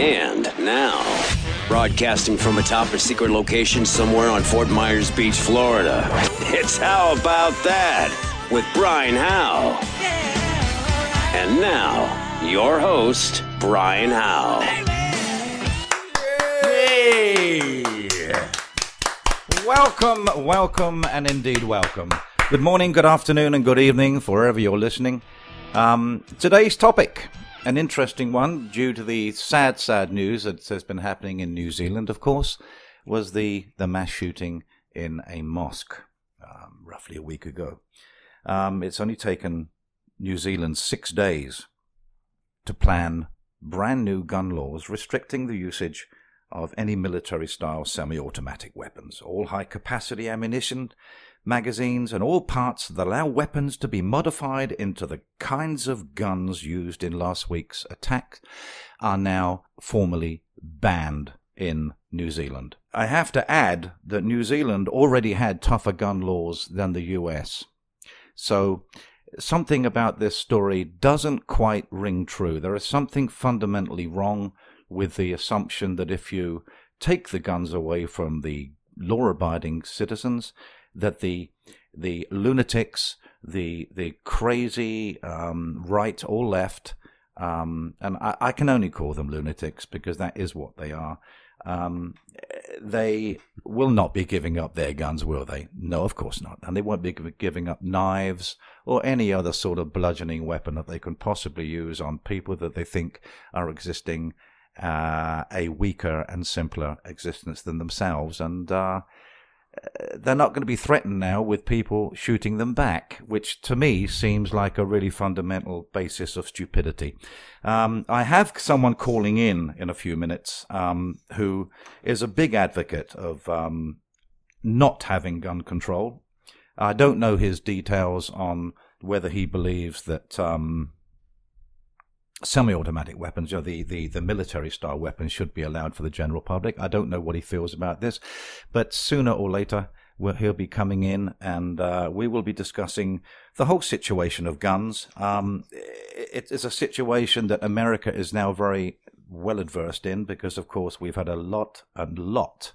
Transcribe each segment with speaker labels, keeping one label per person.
Speaker 1: And now, broadcasting from a secret location somewhere on Fort Myers Beach, Florida, it's How About That with Brian Howe. And now, your host, Brian Howe.
Speaker 2: Hey! Welcome, welcome, and indeed welcome. Good morning, good afternoon, and good evening wherever you're listening. Um, today's topic, an interesting one due to the sad, sad news that has been happening in New Zealand, of course, was the, the mass shooting in a mosque um, roughly a week ago. Um, it's only taken New Zealand six days to plan brand new gun laws restricting the usage of any military style semi automatic weapons. All high capacity ammunition, magazines, and all parts that allow weapons to be modified into the kinds of guns used in last week's attack are now formally banned in New Zealand. I have to add that New Zealand already had tougher gun laws than the US. So something about this story doesn't quite ring true. There is something fundamentally wrong with the assumption that if you take the guns away from the law-abiding citizens, that the the lunatics, the the crazy um, right or left, um, and I, I, can only call them lunatics because that is what they are. Um, they will not be giving up their guns, will they? No, of course not. And they won't be giving up knives or any other sort of bludgeoning weapon that they can possibly use on people that they think are existing uh, a weaker and simpler existence than themselves. And uh, they're not going to be threatened now with people shooting them back, which to me seems like a really fundamental basis of stupidity. Um, I have someone calling in in a few minutes um, who is a big advocate of um, not having gun control. I don't know his details on whether he believes that um, semi-automatic weapons, know, the, the, the military style weapons should be allowed for the general public. I don't know what he feels about this, but sooner or later he'll be coming in and uh, we will be discussing the whole situation of guns. Um, it is a situation that America is now very well adversed in because, of course, we've had a lot, and lot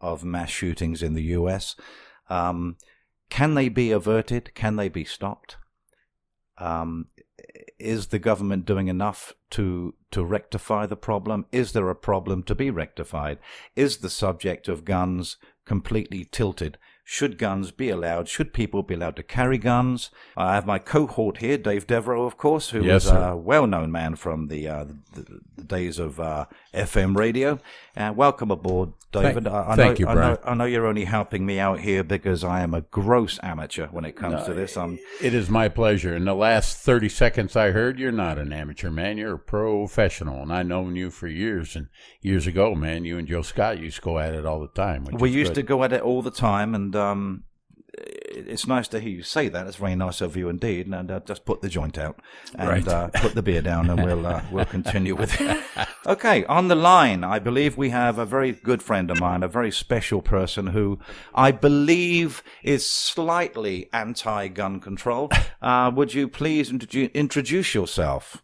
Speaker 2: of mass shootings in the U.S. Um, can they be averted? Can they be stopped? Um, is the government doing enough to to rectify the problem? Is there a problem to be rectified? Is the subject of guns completely tilted should guns be allowed? Should people be allowed to carry guns? I have my cohort here, Dave Devereaux, of course, who yes, is a well-known man from the, uh, the, the days of uh, FM radio. And welcome aboard, David.
Speaker 3: Thank, I, I thank
Speaker 2: know,
Speaker 3: you, Brian.
Speaker 2: I know, I know, you're only helping me out here because I am a gross amateur when it comes no, to this. I'm,
Speaker 3: it is my pleasure. In the last 30 seconds I heard, you're not an amateur, man. You're a professional, and I've known you for years. And years ago, man, you and Joe Scott used to go at it all the time.
Speaker 2: We used
Speaker 3: good.
Speaker 2: to go at it all the time, and um, it's nice to hear you say that. It's very nice of you indeed. And uh, just put the joint out and
Speaker 3: right.
Speaker 2: uh, put the beer down, and we'll uh, we'll continue with it. okay, on the line, I believe we have a very good friend of mine, a very special person who I believe is slightly anti-gun control. Uh, would you please introduce yourself?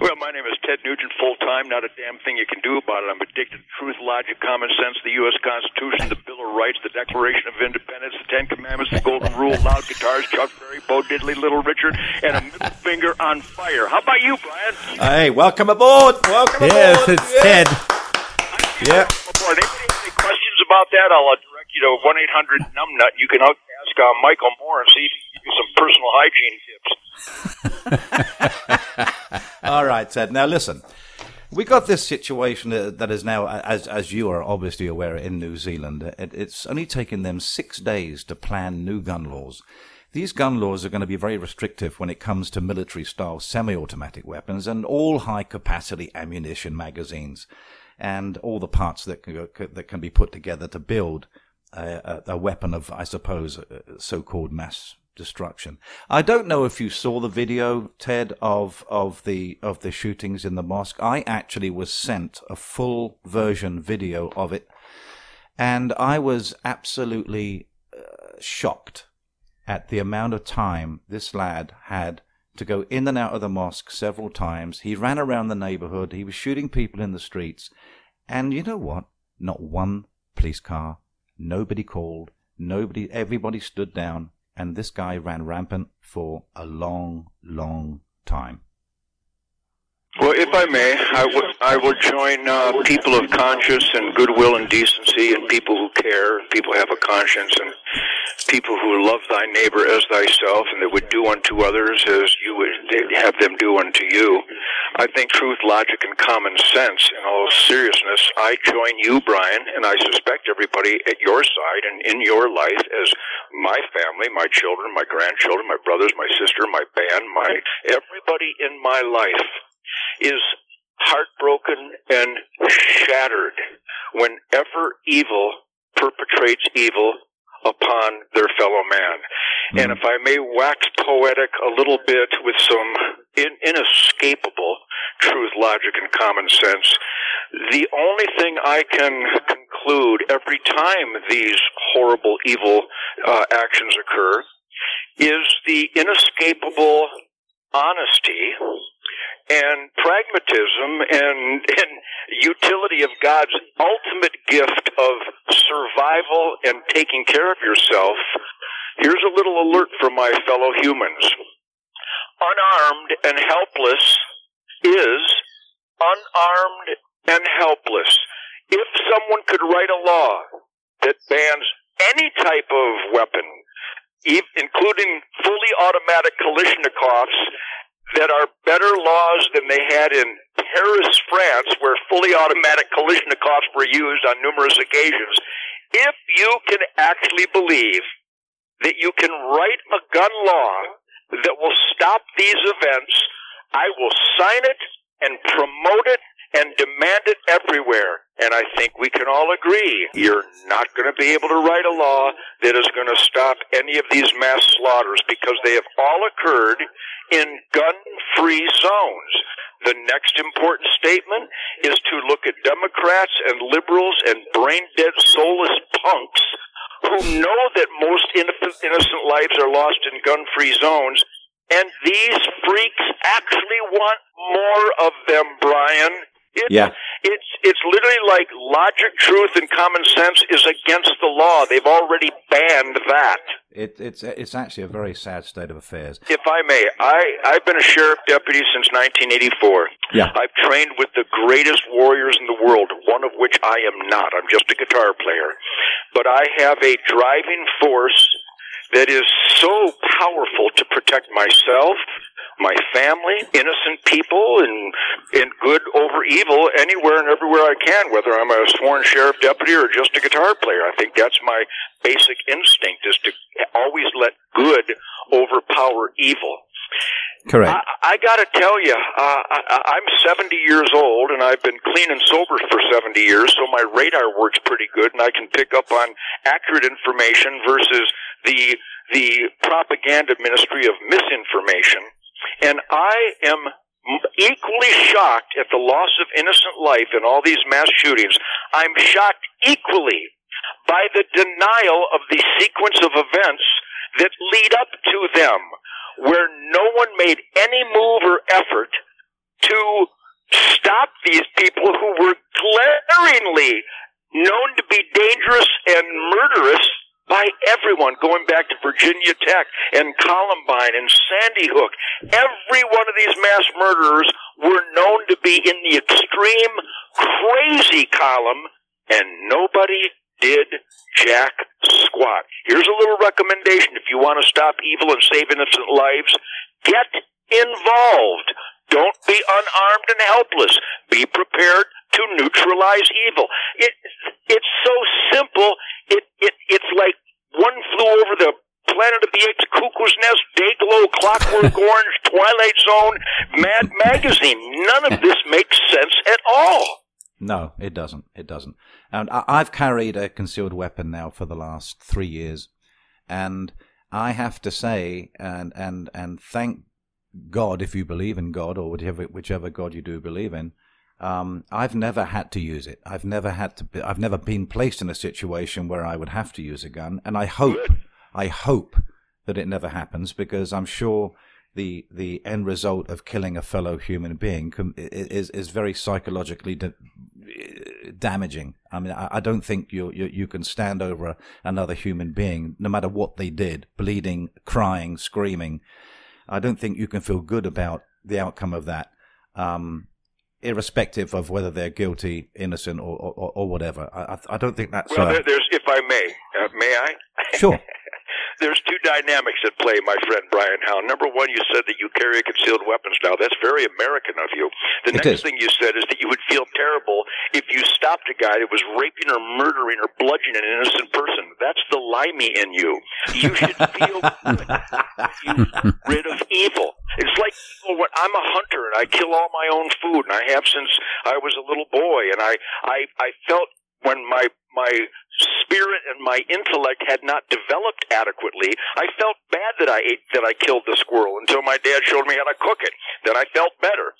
Speaker 4: Well, my name is Ted Nugent, full time. Not a damn thing you can do about it. I'm addicted to truth, logic, common sense, the U.S. Constitution, the Bill of Rights, the Declaration of Independence, the Ten Commandments, the Golden Rule, loud guitars, Chuck Berry, Bo Diddley, Little Richard, and a middle finger on fire. How about you, Brian?
Speaker 2: Hey, welcome aboard. Welcome
Speaker 3: yes,
Speaker 2: aboard.
Speaker 3: it's yeah. Ted.
Speaker 2: Yeah.
Speaker 4: Anybody have any questions about that? I'll uh, direct you to 1 800 Numbnut. You can ask uh, Michael if he give you some personal hygiene tips.
Speaker 2: All right, Ted. Now listen. We got this situation that is now, as as you are obviously aware, in New Zealand. It, it's only taken them six days to plan new gun laws. These gun laws are going to be very restrictive when it comes to military-style semi-automatic weapons and all high-capacity ammunition magazines, and all the parts that can, that can be put together to build a, a, weapon of, I suppose, so-called mass destruction. I don't know if you saw the video, Ted, of of the of the shootings in the mosque. I actually was sent a full version video of it, and I was absolutely uh, shocked at the amount of time this lad had to go in and out of the mosque several times. He ran around the neighborhood. He was shooting people in the streets. And you know what? Not one police car. Nobody called. Nobody, everybody stood down. And this guy ran rampant for a long, long time.
Speaker 4: Well, if I may, I would I will join uh, people of conscience and goodwill and decency, and people who care, people who have a conscience, and people who love thy neighbor as thyself, and that would do unto others as you would have them do unto you. I think truth, logic, and common sense. In all seriousness, I join you, Brian, and I suspect everybody at your side and in your life as my family, my children, my grandchildren, my brothers, my sister, my band, my everybody in my life is heartbroken and shattered whenever evil perpetrates evil upon their fellow man. Mm. And if I may wax poetic a little bit with some in- inescapable truth, logic, and common sense, the only thing I can conclude every time these horrible, evil uh, actions occur is the inescapable honesty and pragmatism and, and utility of God's ultimate gift of survival and taking care of yourself, here's a little alert for my fellow humans. Unarmed and helpless is unarmed and helpless. If someone could write a law that bans any type of weapon, including fully automatic Kalashnikovs that are better laws than they had in Paris, France, where fully automatic Kalashnikovs were used on numerous occasions. If you can actually believe that you can write a gun law that will stop these events, I will sign it and promote it and demand it everywhere. And I think we can all agree you're not going to be able to write a law that is going to stop any of these mass slaughters because they have all occurred in gun-free zones. The next important statement is to look at Democrats and liberals and brain-dead, soulless punks who know that most innocent lives are lost in gun-free zones and these freaks actually want more of them, Brian. It's,
Speaker 2: yeah.
Speaker 4: It's it's literally like logic, truth, and common sense is against the law. They've already banned that.
Speaker 2: It, it's it's actually a very sad state of affairs.
Speaker 4: If I may, I I've been a sheriff deputy since 1984.
Speaker 2: Yeah.
Speaker 4: I've trained with the greatest warriors in the world, one of which I am not. I'm just a guitar player, but I have a driving force that is so powerful to protect myself my family, innocent people, and and good over evil anywhere and everywhere I can, whether I'm a sworn sheriff deputy or just a guitar player. I think that's my basic instinct is to always let good overpower evil.
Speaker 2: Correct.
Speaker 4: I, I got to tell you, uh, I, I'm 70 years old, and I've been clean and sober for 70 years, so my radar works pretty good, and I can pick up on accurate information versus the the propaganda ministry of misinformation. And I am equally shocked at the loss of innocent life in all these mass shootings. I'm shocked equally by the denial of the sequence of events that lead up to them, where no one made any move or effort to stop these people who were glaringly known to be dangerous and murderous by everyone, going back to Virginia Tech and Columbine and Sandy Hook. Every one of these mass murderers were known to be in the extreme crazy column, and nobody did jack squat. Here's a little recommendation if you want to stop evil and save innocent lives. Get involved. Don't be unarmed and helpless. Be prepared to neutralize evil. It, it's so simple. It, it, it's like one flew over the Planet of the Apes, Cuckoo's Nest, Dayglow, Clockwork Orange, Twilight Zone, Mad Magazine. None of this makes sense at all.
Speaker 2: No, it doesn't. It doesn't. And I've carried a concealed weapon now for the last three years, and I have to say, and and and thank God if you believe in God or whichever whichever God you do believe in, um, I've never had to use it. I've never had to. Be, I've never been placed in a situation where I would have to use a gun, and I hope, I hope that it never happens because I'm sure the the end result of killing a fellow human being com- is is very psychologically da- damaging. I mean, I, I don't think you, you you can stand over another human being, no matter what they did, bleeding, crying, screaming. I don't think you can feel good about the outcome of that, um, irrespective of whether they're guilty, innocent, or or, or whatever. I, I don't think that's.
Speaker 4: Well,
Speaker 2: uh,
Speaker 4: there's, if I may, uh, may I?
Speaker 2: sure.
Speaker 4: There's two dynamics at play, my friend Brian Howe. Number one, you said that you carry concealed weapons now. That's very American of you. The
Speaker 2: It
Speaker 4: next
Speaker 2: is.
Speaker 4: thing you said is that you would feel terrible if you stopped a guy that was raping or murdering or bludgeoning an innocent person. That's the limey in you. You should feel good. You rid of evil. It's like well, when I'm a hunter and I kill all my own food, and I have since I was a little boy, and I I I felt when my my spirit and my intellect had not developed adequately, I felt bad that I ate that I killed the squirrel until my dad showed me how to cook it. Then I felt better.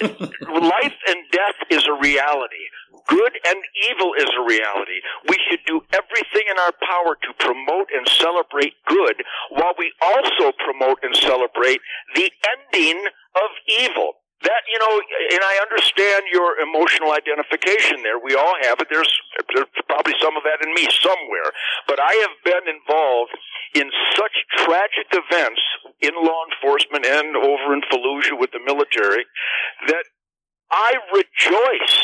Speaker 4: Life and death is a reality. Good and evil is a reality. We should do everything in our power to promote and celebrate good while we also promote and celebrate the ending of evil. That, you know, and I understand your emotional identification there. We all have it. There's, there's probably some of that in me somewhere. But I have been involved in such tragic events in law enforcement and over in Fallujah with the military that I rejoice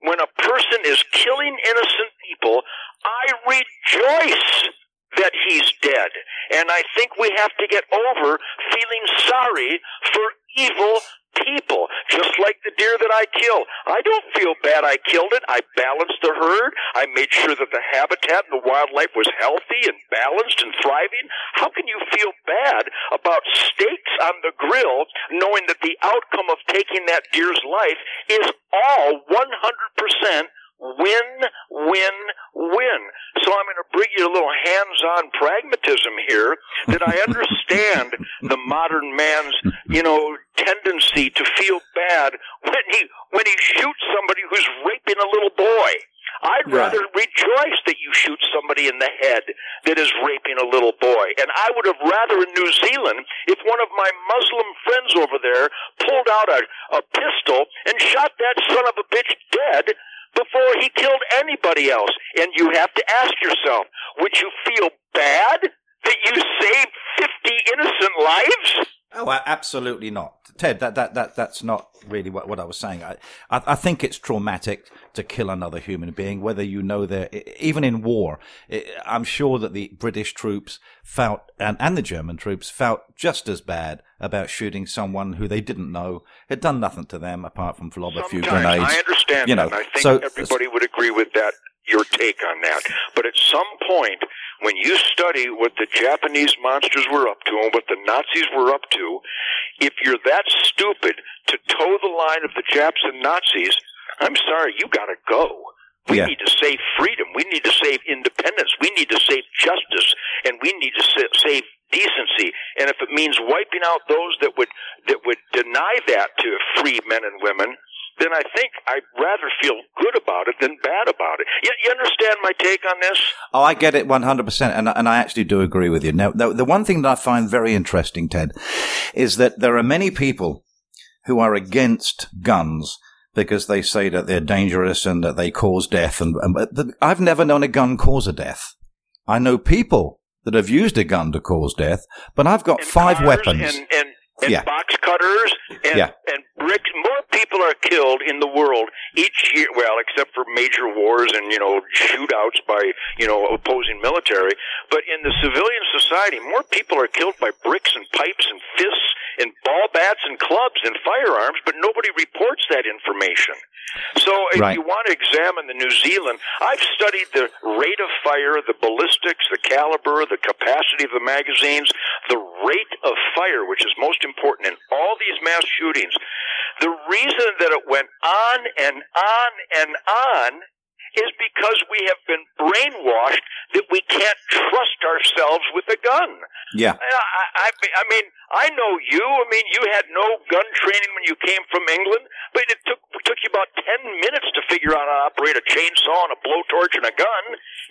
Speaker 4: when a person is killing innocent people. I rejoice that he's dead. And I think we have to get over feeling sorry for evil people, just like the deer that I kill. I don't feel bad I killed it. I balanced the herd. I made sure that the habitat and the wildlife was healthy and balanced and thriving. How can you feel bad about steaks on the grill knowing that the outcome of taking that deer's life is all 100% win, win, win. So I'm going to bring you a little hands-on pragmatism here that I understand the modern man's, you know, tendency to feel bad when he when he shoots somebody who's raping a little boy. I'd
Speaker 2: Right.
Speaker 4: rather rejoice that you shoot somebody in the head that is raping a little boy. And I would have rather in New Zealand if one of my Muslim friends over there pulled out a, a pistol and shot that son of a bitch dead before he killed anybody else. And you have to ask yourself, would you feel bad that you saved 50 innocent lives?
Speaker 2: Oh, absolutely not, Ted. That that that that's not really what, what I was saying. I, I I think it's traumatic to kill another human being, whether you know they're even in war. I- I'm sure that the British troops felt and and the German troops felt just as bad about shooting someone who they didn't know had done nothing to them apart from lob a few grenades.
Speaker 4: I understand
Speaker 2: you
Speaker 4: that,
Speaker 2: know,
Speaker 4: and I think
Speaker 2: so-
Speaker 4: everybody would agree with that. Your take on that, but at some point, when you study what the Japanese monsters were up to and what the Nazis were up to, if you're that stupid to toe the line of the Japs and Nazis, I'm sorry, you got to go. We
Speaker 2: Yeah.
Speaker 4: need to save freedom. We need to save independence. We need to save justice, and we need to sa- save decency. And if it means wiping out those that would that would deny that to free men and women, then I think I'd rather feel good about it than bad about it. You, you understand my take on this?
Speaker 2: Oh, I get it 100%, and, and I actually do agree with you. Now, the, the one thing that I find very interesting, Ted, is that there are many people who are against guns because they say that they're dangerous and that they cause death. And, and but the, I've never known a gun cause a death. I know people that have used a gun to cause death, but I've got
Speaker 4: And
Speaker 2: five weapons.
Speaker 4: and and, and
Speaker 2: Yeah.
Speaker 4: box cutters and
Speaker 2: Yeah.
Speaker 4: and bricks. More people are killed in the world each year. Well, except for major wars and you know shootouts by you know opposing military. But in the civilian society, more people are killed by bricks and pipes and fists and ball bats and clubs and firearms. But nobody reports that information. So if
Speaker 2: Right.
Speaker 4: you want to examine the New Zealand, I've studied the rate of fire, the ballistics, the caliber, the capacity of the magazines, the rate of fire, which is most important in all these mass shootings. The reason that it went on and on and on is because we have been brainwashed that we can't trust ourselves with a gun.
Speaker 2: Yeah.
Speaker 4: I, I, I mean, I know you. I mean, you had no gun training when you came from England, but it took it took you about ten minutes to figure out how to operate a chainsaw and a blowtorch and a gun.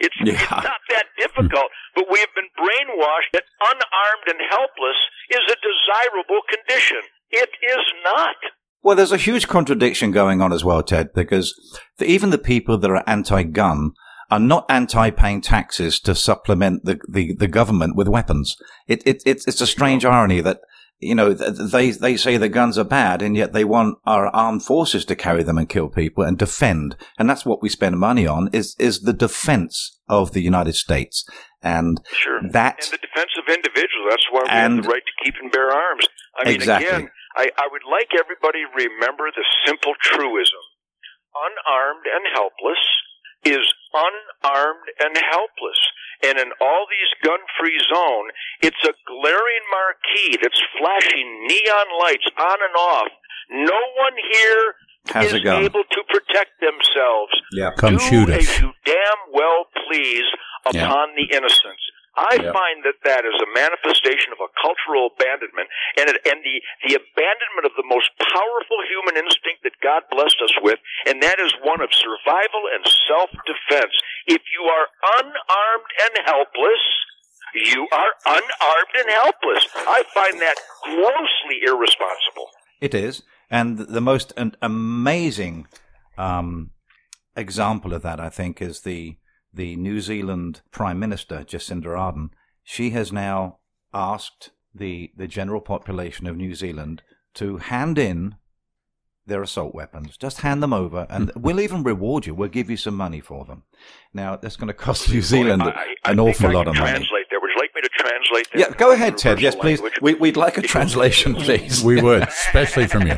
Speaker 4: It's,
Speaker 2: Yeah.
Speaker 4: it's not that difficult, but we have been brainwashed that unarmed and helpless is a desirable condition. It is not.
Speaker 2: Well, there's a huge contradiction going on as well, Ted, because the, even the people that are anti-gun are not anti-paying taxes to supplement the, the, the government with weapons. It, it, it's, it's a strange irony that, you know, they, they say the guns are bad and yet they want our armed forces to carry them and kill people and defend. And that's what we spend money on is, is the defense of the United States. And
Speaker 4: Sure.
Speaker 2: that,
Speaker 4: And the defense of individuals. That's why we
Speaker 2: And-
Speaker 4: have the right to keep and bear arms. I mean,
Speaker 2: Exactly.
Speaker 4: again, I, I would like everybody to remember the simple truism. Unarmed and helpless is unarmed and helpless. And in all these gun-free zone, it's a glaring marquee that's flashing neon lights on and off. No one here
Speaker 2: has
Speaker 4: is able to protect themselves
Speaker 2: yeah.
Speaker 3: Come
Speaker 4: do
Speaker 3: shoot us.
Speaker 4: as you damn well please
Speaker 3: Yeah.
Speaker 4: upon the innocents. I
Speaker 3: Yeah.
Speaker 4: find that that is a manifestation of a cultural abandonment, and it, and the the abandonment of the most powerful human instinct that God blessed us with, and that is one of survival and self defense. If you are unarmed and helpless, you are unarmed and helpless. I find that grossly irresponsible.
Speaker 2: It is, and the most an amazing um, example of that, I think, is the the New Zealand Prime Minister Jacinda Ardern. She has now asked the the general population of New Zealand to hand in their assault weapons. Just hand them over, and hmm. we'll even reward you. We'll give you some money for them. Now, that's going to cost New Zealand
Speaker 4: I- I- I
Speaker 2: an
Speaker 4: think
Speaker 2: awful lot
Speaker 4: can
Speaker 2: of money.
Speaker 4: Translate there. Would you like me to translate? that
Speaker 2: Yeah, go ahead, Ted. Yes, please.
Speaker 4: language?
Speaker 2: We, we'd like a translation, please.
Speaker 3: We would, especially from you.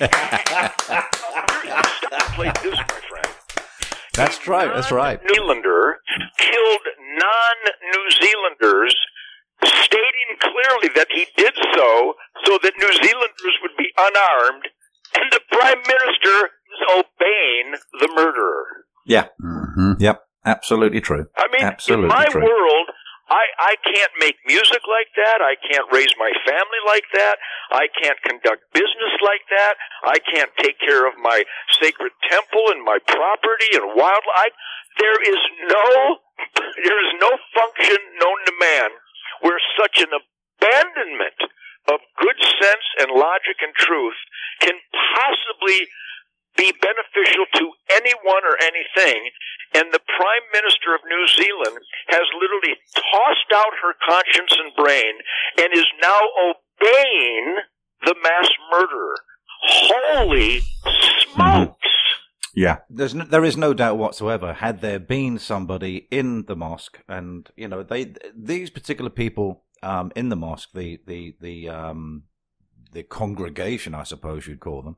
Speaker 4: Translate this, my friend.
Speaker 2: That's right. That's right.
Speaker 4: New Zealander killed non-New Zealanders, stating clearly that he did so so that New Zealanders would be unarmed, and the Prime Minister is obeying the murderer.
Speaker 2: Yeah.
Speaker 3: hmm
Speaker 2: Yep. Absolutely true.
Speaker 4: I mean,
Speaker 2: Absolutely
Speaker 4: in my
Speaker 2: true.
Speaker 4: world, I, I can't make music like that. I can't raise my family like that. I can't conduct business like that. I can't take care of my sacred temple and my property and wildlife. There is no, there is no function known to man where such an abandonment of good sense and logic and truth can possibly be beneficial to anyone or anything. And the Prime Minister of New Zealand has literally tossed out her conscience and brain and is now obeying the mass murderer. Holy smokes!
Speaker 2: Yeah, there's no, there is no doubt whatsoever. Had there been somebody in the mosque, and you know, they these particular people um, in the mosque, the the the um, the congregation, I suppose you'd call them.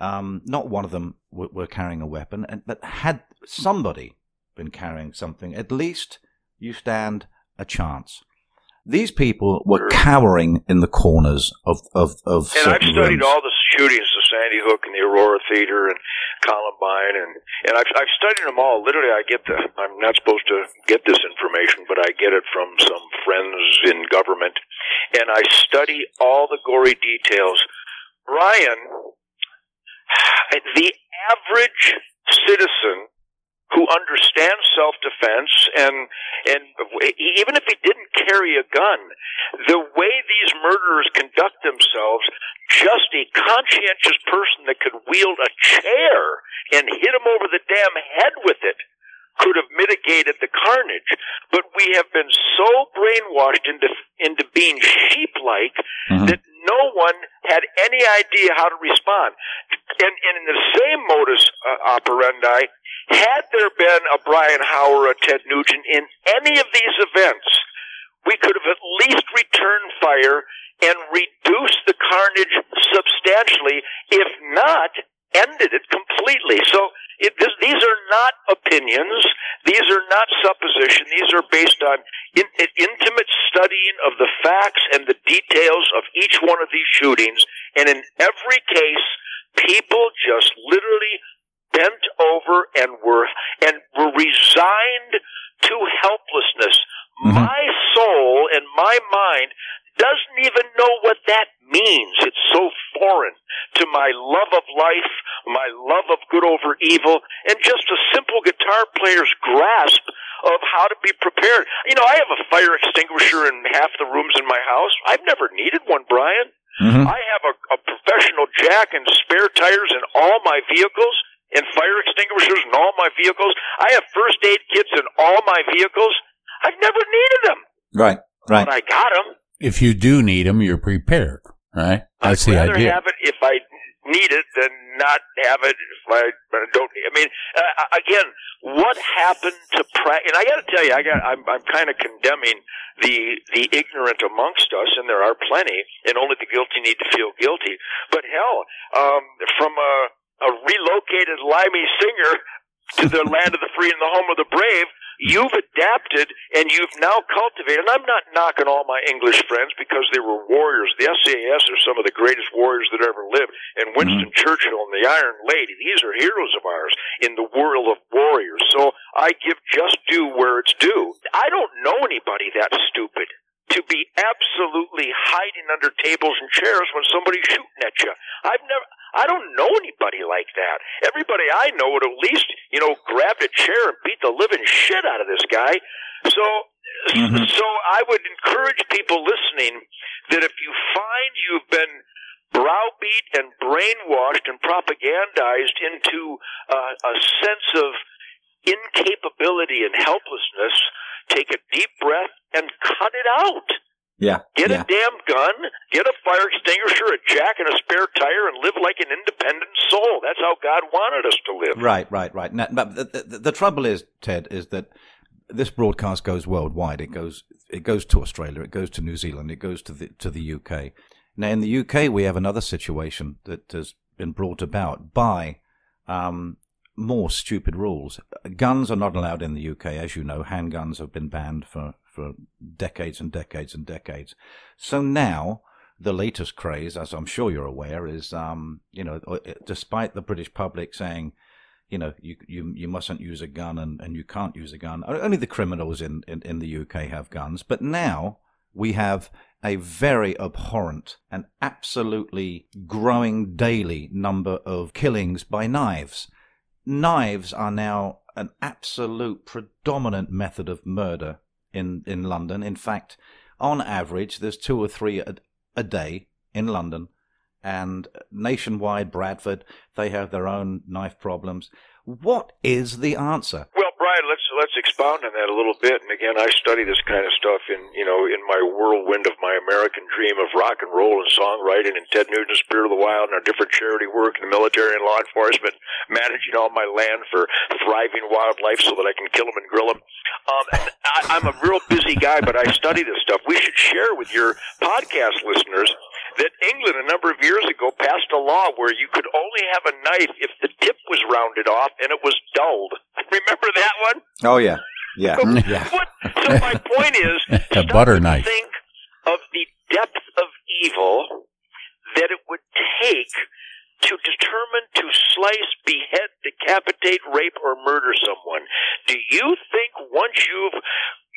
Speaker 2: Um, not one of them were, were carrying a weapon, and but had somebody been carrying something, at least you stand a chance. These people were cowering in the corners of of of
Speaker 4: And I've studied
Speaker 2: rooms.
Speaker 4: all the shootings, the Sandy Hook and the Aurora Theater and Columbine, and and I've I've studied them all. Literally, I get the I'm not supposed to get this information, but I get it from some friends in government, and I study all the gory details. Brian, the average citizen who understands self-defense and and even if he didn't carry a gun, the way these murderers conduct themselves, just a conscientious person that could wield a chair and hit him over the damn head with it could have mitigated the carnage. But we have been so brainwashed into into being sheep-like
Speaker 2: Mhm.
Speaker 4: that no one had any idea how to respond. And, and in the same modus uh, operandi, had there been a Brian Hower, a Ted Nugent in any of these events, we could have at least returned fire and reduced the carnage substantially, if not ended it completely. So it, this, these are not opinions. These are not supposition. These are based on in, in, intimate studying of the facts and the details of each one of these shootings. And in every case, people just literally bent over and were and were resigned to helplessness.
Speaker 2: Mhm.
Speaker 4: My soul and my mind doesn't even know what that means. It's so foreign to my love of life, my love of good over evil, and just a simple guitar player's grasp of how to be prepared. You know, I have a fire extinguisher in half the rooms in my house. I've never needed one, Brian.
Speaker 2: Mhm.
Speaker 4: I have a, a professional jack and spare tires in all my vehicles and fire extinguishers in all my vehicles. I have first aid kits in all my vehicles. I've never needed them,
Speaker 2: Right, right.
Speaker 4: but I got them.
Speaker 3: If you do need them, you're prepared, right? That's
Speaker 4: I'd
Speaker 3: the
Speaker 4: rather
Speaker 3: idea.
Speaker 4: have it if I need it than not have it if I don't. I mean, uh, again, what happened to pra- And I got to tell you, I got. I'm, I'm kind of condemning the the ignorant amongst us, and there are plenty, and only the guilty need to feel guilty. But hell, um, from a, a relocated limey singer to the land of the free and the home of the brave. You've adapted and you've now cultivated, and I'm not knocking all my English friends because they were warriors. The SAS are some of the greatest warriors that ever lived, and mm-hmm. Winston Churchill and the Iron Lady, these are heroes of ours in the world of warriors. So I give just due where it's due. I don't know anybody that stupid to be absolutely hiding under tables and chairs when somebody's shooting at you. I've never, I don't know anybody like that. Everybody I know would at least, you know, grabbed a chair and beat the living shit out of this guy. So,
Speaker 2: Mhm.
Speaker 4: so I would encourage people listening that if you find you've been browbeat and brainwashed and propagandized into uh, a sense of incapability and helplessness, take a deep breath and cut it out.
Speaker 2: Yeah,
Speaker 4: Get
Speaker 2: yeah.
Speaker 4: a damn gun, get a fire extinguisher, a jack, and a spare tire, and live like an independent soul. That's how God wanted us to live.
Speaker 2: Right, right, right. Now, but the, the, the trouble is, Ted, is that this broadcast goes worldwide. It goes, it goes to Australia, it goes to New Zealand, it goes to the to the UK. Now, in the UK, we have another situation that has been brought about by um, more stupid rules. Guns are not allowed in the UK, as you know. Handguns have been banned for for decades and decades and decades. So now the latest craze, as I'm sure you're aware, is um, you know, despite the British public saying, you know, you you you mustn't use a gun and, and you can't use a gun. Only the criminals in, in, in the UK have guns. But now we have a very abhorrent and absolutely growing daily number of killings by knives. Knives are now an absolute predominant method of murder in, in London. In fact, on average, there's two or three a, a day in London. And nationwide, Bradford, they have their own knife problems. What is the answer?
Speaker 4: Well, Brian, let's let's expound on that a little bit. And again, I study this kind of stuff in you know in my whirlwind of my American dream of rock and roll and songwriting and Ted Nugent's Spirit of the Wild and our different charity work in the military and law enforcement, managing all my land for thriving wildlife so that I can kill them and grill them. Um, I, I'm a real busy guy, but I study this stuff. We should share with your podcast listeners that England a number of years ago passed a law where you could only have a knife if the tip was rounded off and it was dulled. Remember that one?
Speaker 2: Oh, yeah. Yeah. Mm, yeah.
Speaker 4: What, so my point is,
Speaker 3: A butter knife.
Speaker 4: Think of the depth of evil that it would take to determine to slice, behead, decapitate, rape, or murder someone. Do you think once you've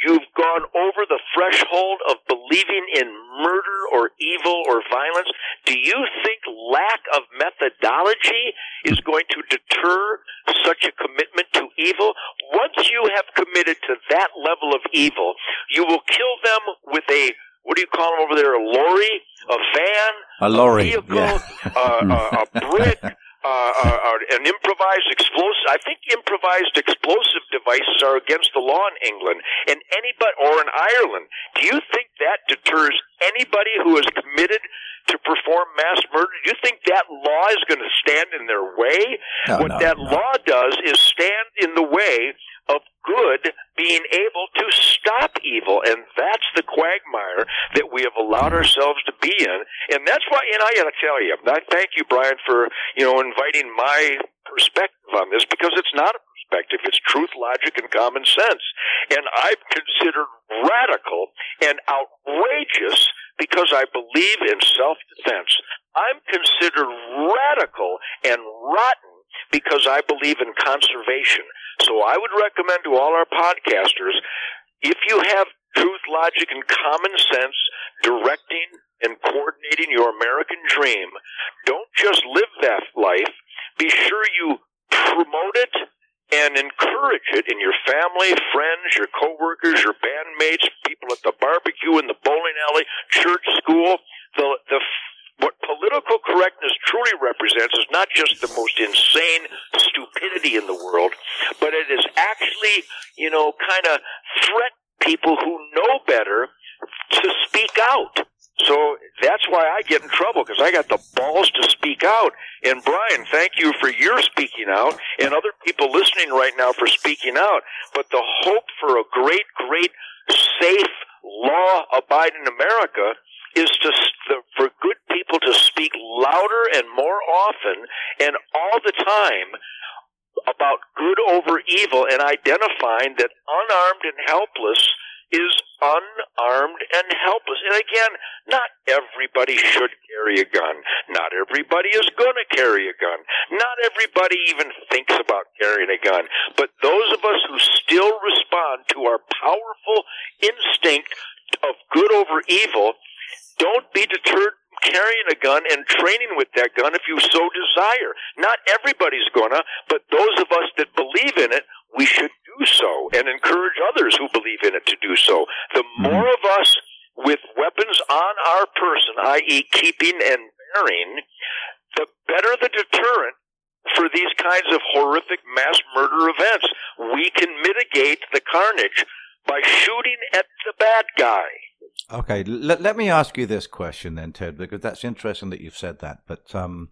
Speaker 4: you've gone over the threshold of believing in murder or evil or violence, do you think lack of methodology is going to deter such a commitment to evil? Once you have committed to that level of evil, you will kill them with a what do you call them over there? A lorry, a van,
Speaker 2: A lorry, a
Speaker 4: vehicle,
Speaker 2: yeah.
Speaker 4: uh, a, a brick, uh, uh, an improvised explosive. I think improvised explosive devices are against the law in England and anybody, or in Ireland. Do you think that deters anybody who is committed to perform mass murder? Do you think that law is going to stand in their way?
Speaker 2: No,
Speaker 4: what
Speaker 2: no,
Speaker 4: that
Speaker 2: no.
Speaker 4: law does is stand in the way of good being able to stop evil, and that's the quagmire that we have allowed ourselves to be in, and that's why. And I got to tell you, I thank you, Brian, for you know inviting my perspective on this because it's not a perspective; it's truth, logic, and common sense. And I've considered radical and outrageous because I believe in self-defense. I'm considered radical and rotten because I believe in conservation. So I would recommend to all our podcasters, if you have truth, logic, and common sense directing and coordinating your American dream, don't just live that life. Be sure you promote it and encourage it in your family, friends, your coworkers, your bandmates, people at the barbecue, in the bowling alley, church, school. The the what political correctness truly represents is not just the most insane stupidity in the world, but it is actually, you know, kind of threat people who know better to speak out. So that's why I get in trouble because I got the balls to speak out. And Brian, thank you for your speaking out and other people listening right now for speaking out. But the hope for a great, great, safe, law abiding America is to for good people to speak louder and more often and all the time about good over evil and identifying that unarmed and helpless is unarmed and helpless. And again, not everybody should carry a gun. Not everybody is going to carry a gun. Not everybody even thinks about carrying a gun. But those of us who still respond to our powerful instinct of good over evil, don't be deterred carrying a gun and training with that gun if you so desire. Not everybody's gonna, but those of us that believe in it, we should do so and encourage others who believe in it to do so. The
Speaker 2: Mm-hmm.
Speaker 4: more of us with weapons on our person, i.e. keeping and bearing, the better the deterrent for these kinds of horrific mass murder events. We can mitigate the carnage by shooting at the bad guy.
Speaker 2: Okay, let, let me ask you this question then, Ted, because that's interesting that you've said that. But um,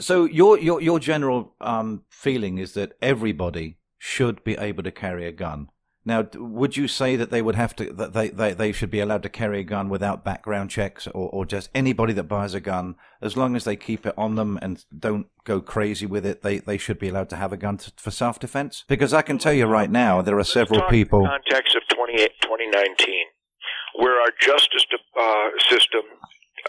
Speaker 2: so your your your general um, feeling is that everybody should be able to carry a gun. Now, would you say that they would have to that they, they, they should be allowed to carry a gun without background checks, or, or just anybody that buys a gun, as long as they keep it on them and don't go crazy with it, they, they should be allowed to have a gun t- for self defense? Because I can tell you right now, there are several people.
Speaker 4: Context of 28 2019, where our justice uh, system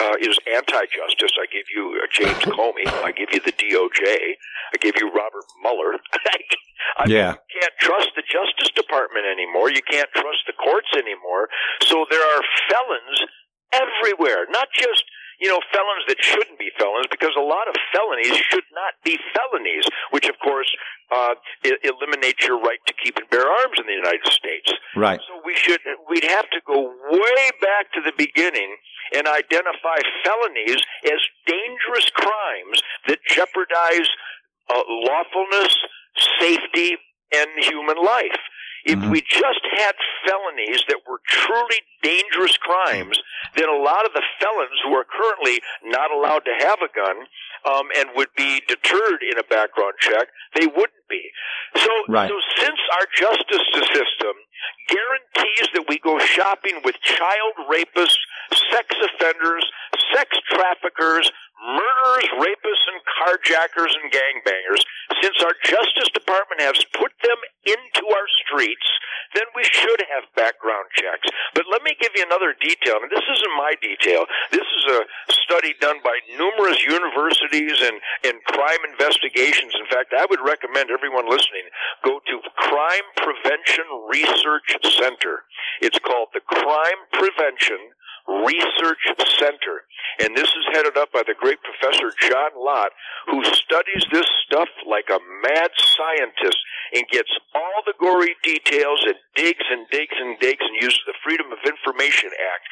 Speaker 4: uh, is anti-justice. I give you uh, James Comey. I give you the DOJ. I give you Robert Mueller. I mean,
Speaker 2: Yeah.
Speaker 4: you can't trust the Justice Department anymore. You can't trust the courts anymore. So there are felons everywhere, not just you know felons that shouldn't be felons, because a lot of felonies should not be felonies, which of course uh, eliminates your right to keep and bear arms in the United States.
Speaker 2: Right.
Speaker 4: So we should we'd have to go way back to the beginning and identify felonies as dangerous crimes that jeopardize uh, lawfulness, safety, and human life. If
Speaker 2: Mhm.
Speaker 4: we just had felonies that were truly dangerous crimes, then a lot of the felons who are currently not allowed to have a gun um, and would be deterred in a background check, they wouldn't be. So,
Speaker 2: Right.
Speaker 4: so since our justice system guarantees that we go shopping with child rapists, sex offenders, sex traffickers, murderers, rapists, and carjackers and gangbangers, since our Justice Department has put them into our streets, then we should have background checks. But let me give you another detail, and this isn't my detail. This is a study done by numerous universities and, and crime investigations. In fact, I would recommend everyone listening go to Crime Prevention Research Center. It's called the Crime Prevention Research Center. And this is headed up by the great professor John Lott, who studies this stuff like a mad scientist and gets all the gory details and digs and digs and digs and uses the Freedom of Information Act.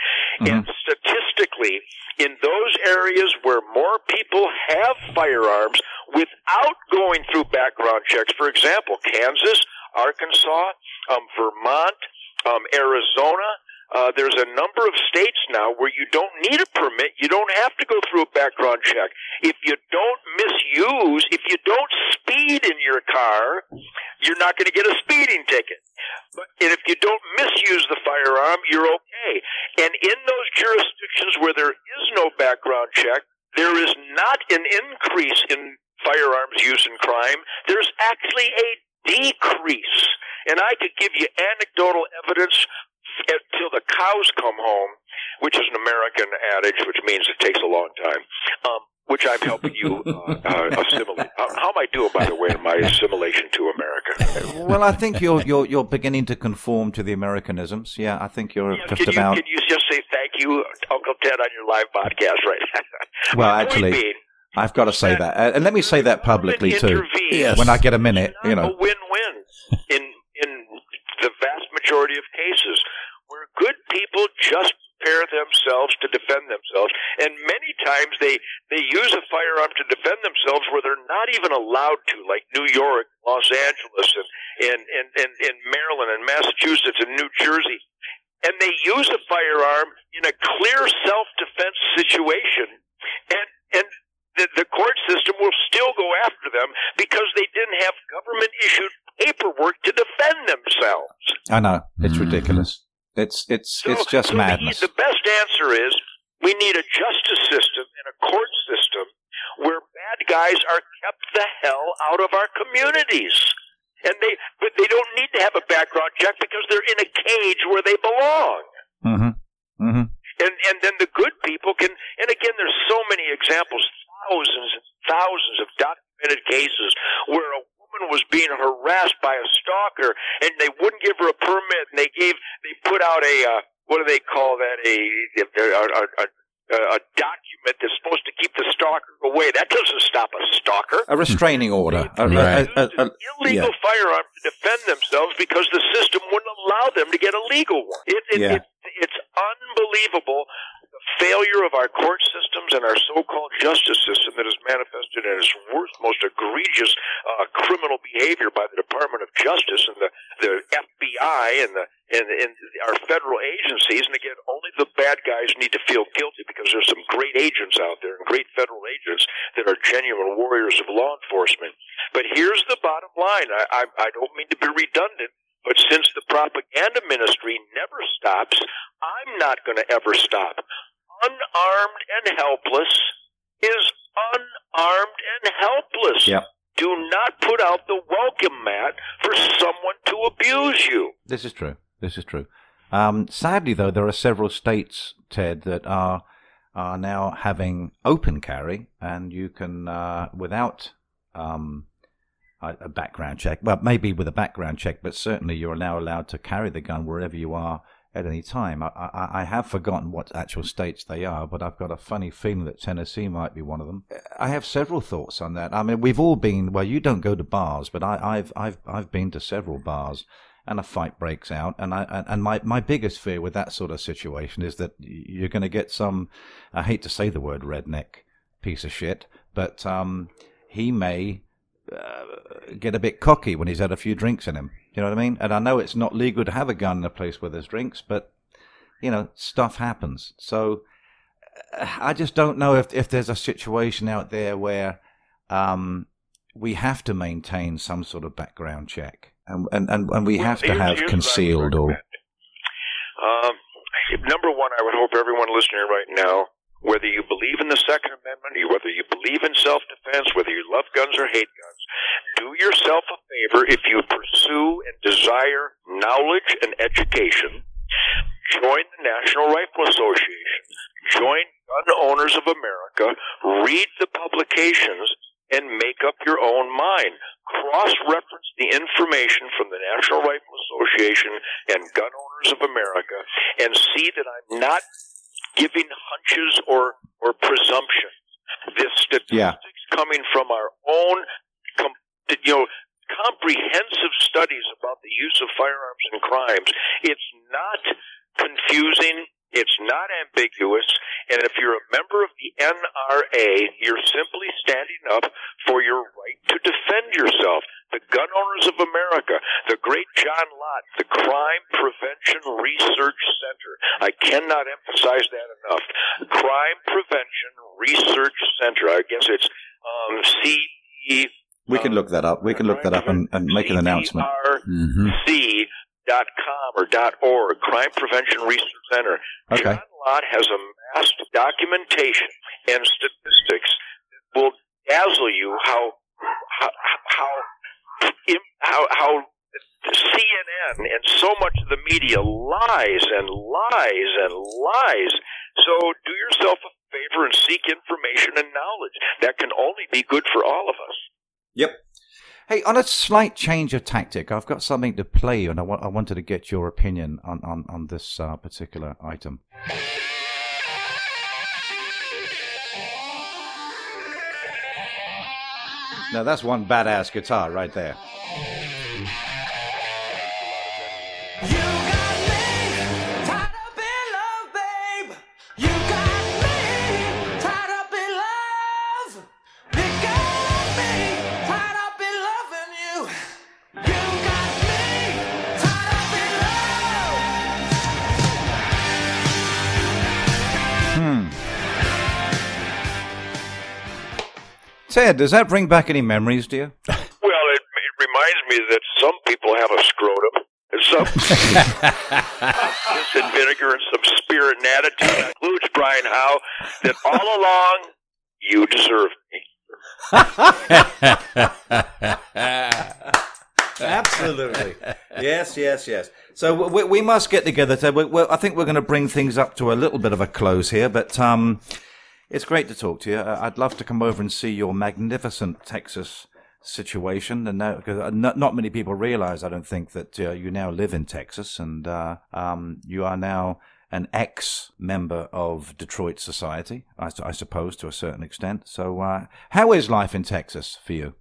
Speaker 4: And statistically, in those areas where more people have firearms without going through background checks, for example, Kansas, Arkansas, um, Vermont, um, Arizona, uh, there's a number of states now where you don't need a permit. You don't have to go through a background check. If you don't misuse, if you don't speed in your car, you're not going to get a speeding ticket. But and if you don't misuse the firearm, you're okay. And in those jurisdictions where there is no background check, there is not an increase in firearms use in crime. There's actually a decrease. And I could give you anecdotal evidence until the cows come home, which is an American adage, which means it takes a long time. Um, which I'm helping you uh, uh, assimilate. How, how am I doing, by the way, in my assimilation to America?
Speaker 2: Well, I think you're you're you're beginning to conform to the Americanisms. Yeah, I think you're
Speaker 4: Yes,
Speaker 2: just
Speaker 4: can, you,
Speaker 2: about.
Speaker 4: can you just say thank you, Uncle Ted, on your live podcast right now? Well,
Speaker 2: actually,
Speaker 4: being,
Speaker 2: I've got to say that, Uh, and let me say that publicly too.
Speaker 4: intervenes.
Speaker 2: When I get a minute, you know.
Speaker 4: a win-win in in the vast majority of cases where good people just prepare themselves to defend themselves, and many times they they use a firearm to defend themselves where they're not even allowed to, like New York, Los Angeles, and and and, and, and Maryland, and Massachusetts, and New Jersey. And they use a firearm in a clear self-defense situation, and and the, the court system will still go after them because they didn't have government issued paperwork to defend themselves.
Speaker 2: I know it's
Speaker 3: Mhm.
Speaker 2: ridiculous. It's it's
Speaker 4: So,
Speaker 2: it's just
Speaker 4: so
Speaker 2: madness.
Speaker 4: The, best answer is we need a justice system and a court system where bad guys are kept the hell out of our communities. And they, but they don't need to have a background check because they're in a cage where they belong.
Speaker 2: hmm hmm
Speaker 4: and and then the good people can and again there's so many examples thousands and thousands of documented cases where a was being harassed by a stalker and they wouldn't give her a permit and they gave they put out a uh, what do they call that a a, a, a, a document that's supposed to keep the stalker away that doesn't stop a stalker
Speaker 2: A restraining order. A-
Speaker 3: Right.
Speaker 2: a- a- a-
Speaker 4: illegal
Speaker 2: yeah.
Speaker 4: firearm to defend themselves because the system wouldn't allow them to get a legal one. It, it,
Speaker 2: Yeah.
Speaker 4: it, it's unbelievable failure of our court systems and our so-called justice system that is manifested in its worst, most egregious uh, criminal behavior by the Department of Justice and the, the FBI and the and, and our federal agencies. And again, only the bad guys need to feel guilty because there's some great agents out there and great federal agents that are genuine warriors of law enforcement. But here's the bottom line. I, I, I don't mean to be redundant, but since the propaganda ministry never stops, I'm not going to ever stop. Unarmed and helpless is unarmed and helpless.
Speaker 2: Yep.
Speaker 4: Do not put out the welcome mat for someone to abuse you.
Speaker 2: This is true. This is true. Um, sadly, though, there are several states, Ted, that are are now having open carry, and you can, uh, without um, a, a background check, well, maybe with a background check, but certainly you're now allowed to carry the gun wherever you are at any time. I, I, I have forgotten what actual states they are, but I've got a funny feeling that Tennessee might be one of them. I have several thoughts on that. I mean, we've all been. Well, you don't go to bars, but I, I've I've I've been to several bars and a fight breaks out. And I and my my biggest fear with that sort of situation is that you're going to get some. I hate to say the word redneck piece of shit, but um, he may uh, get a bit cocky when he's had a few drinks in him. You know what I mean? And I know it's not legal to have a gun in a place where there's drinks, but you know stuff happens. So I just don't know if if there's a situation out there where um, we have to maintain some sort of background check, and and and, and we
Speaker 4: Well,
Speaker 2: have to have
Speaker 4: here's what I would
Speaker 2: concealed or.
Speaker 4: Um, number one, I would hope everyone listening right now, whether you believe in the Second Amendment, or whether you believe in self-defense, whether you love guns or hate guns, do yourself a favor if you pursue and desire knowledge and education. Join the National Rifle Association. Join Gun Owners of America. Read the publications and make up your own mind. Cross-reference the information from the National Rifle Association and Gun Owners of America and see that I'm not giving hunches or, or presumptions. This statistics
Speaker 2: Yeah.
Speaker 4: coming from our own, you know, comprehensive studies about the use of firearms and crimes. It's not confusing. It's not ambiguous. And if you're a member of the NRA, you're simply standing up for your right to defend yourself. The Gun Owners of America, the great John Lott, the Crime Prevention Research Center. I cannot emphasize that enough. Crime Prevention Research Center. I guess it's um.
Speaker 2: We can look that up. We can look that up and, and make an announcement.
Speaker 3: Mm-hmm.
Speaker 4: Dot com or dot org, Crime Prevention Research Center.
Speaker 2: Okay.
Speaker 4: John Lott has amassed documentation and statistics that will dazzle you how how how how, how CNN and so much of the media lies and lies and lies. So do yourself a favor and seek information and knowledge. That can only be good for all of us.
Speaker 2: Yep. Hey, on a slight change of tactic, I've got something to play you, and I, I wanted to get your opinion on, on, on this uh, particular item. Now, that's one badass guitar right there. Ted, does that bring back any memories to you?
Speaker 4: Well, it, it reminds me that some people have a scrotum. and Some piss and vinegar and some spirit and attitude That includes Brian Howe. That all along you deserve me.
Speaker 2: Absolutely. yes, yes, yes. So we, we must get together. Ted. We, we, I think we're going to bring things up to a little bit of a close here, but um, it's great to talk to you. I- I'd love to come over and see your magnificent Texas situation, and now, because not, not many people realize, I don't think, that uh, you now live in Texas, and uh, um, you are now an ex-member of Detroit society, I, I suppose, to a certain extent. So, uh, how is life in Texas for you?